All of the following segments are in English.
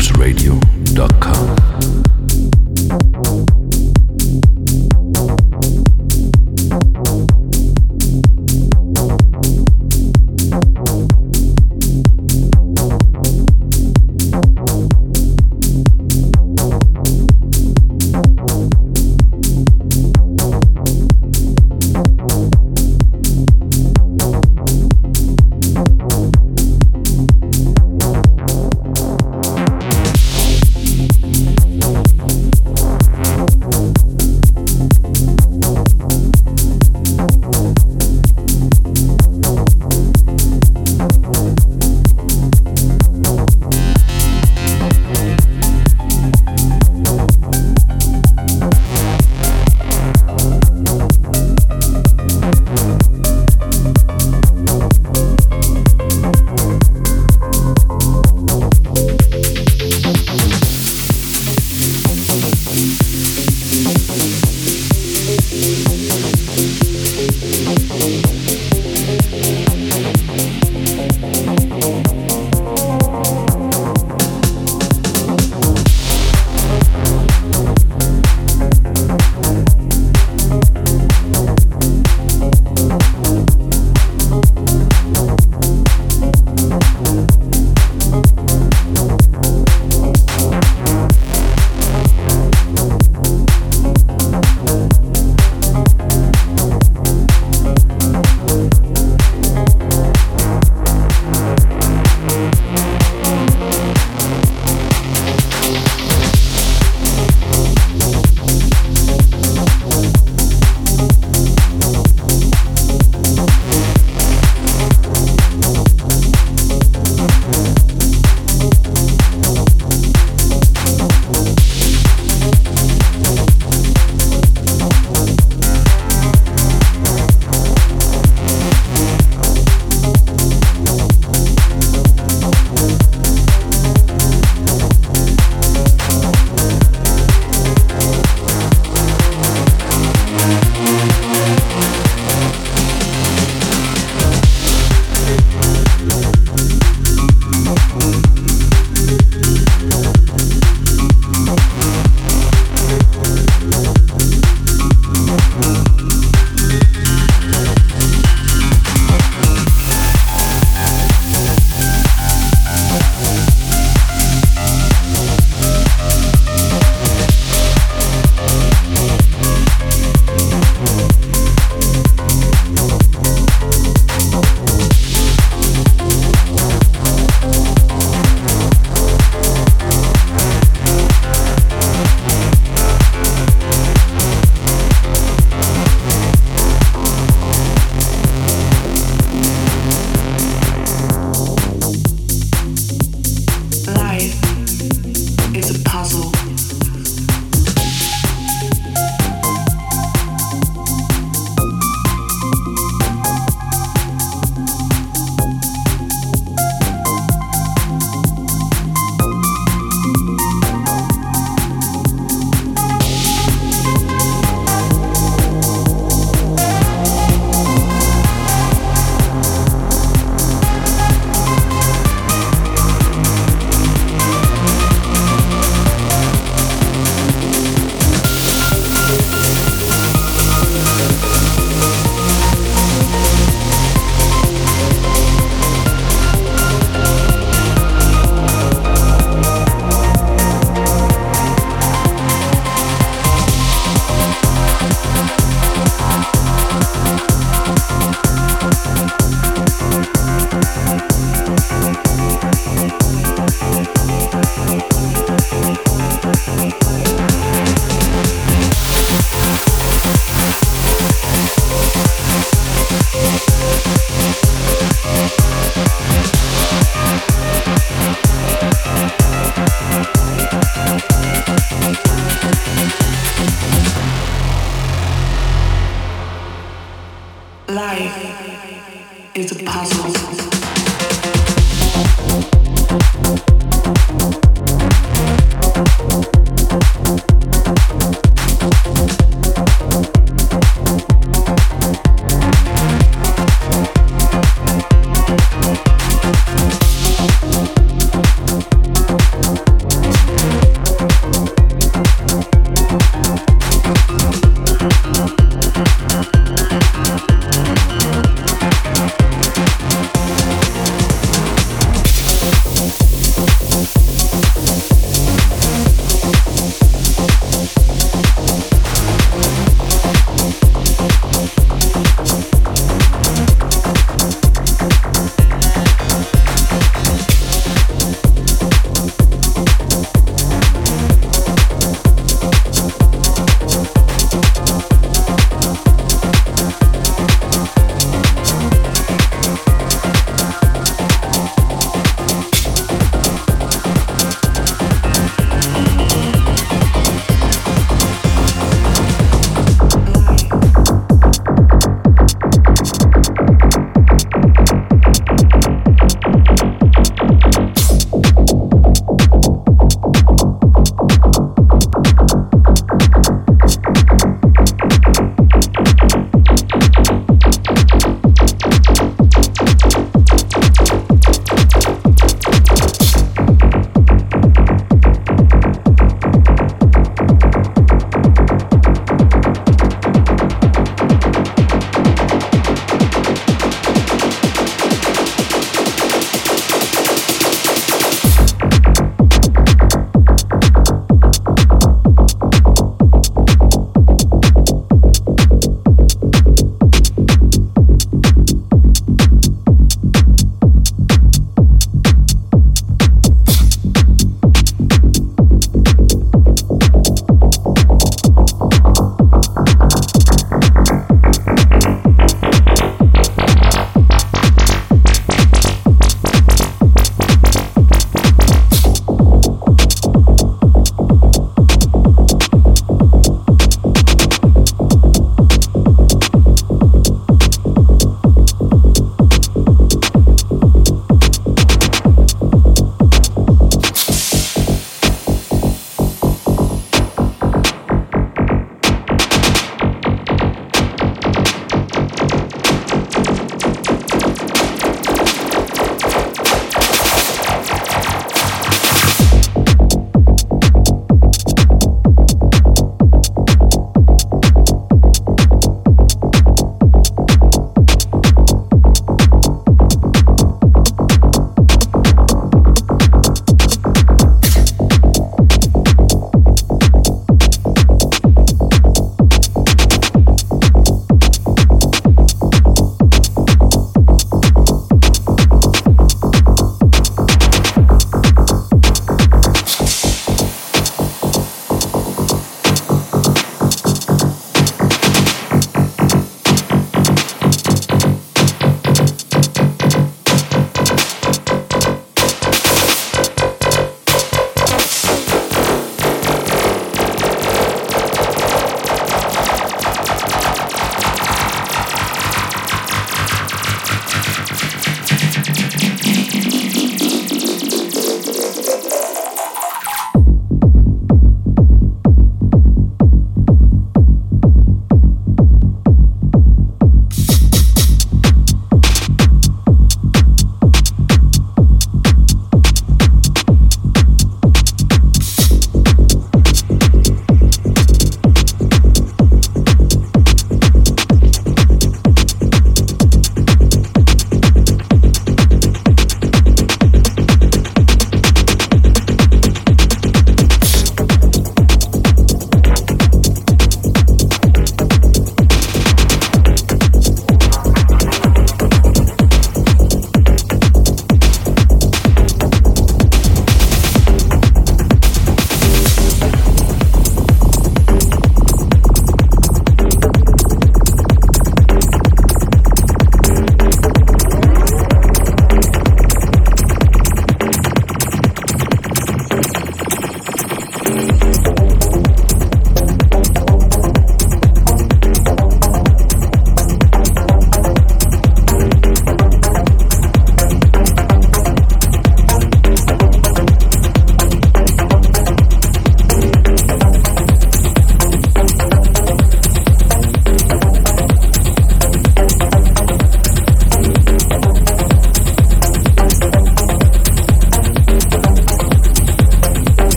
loopsradio.com.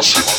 house.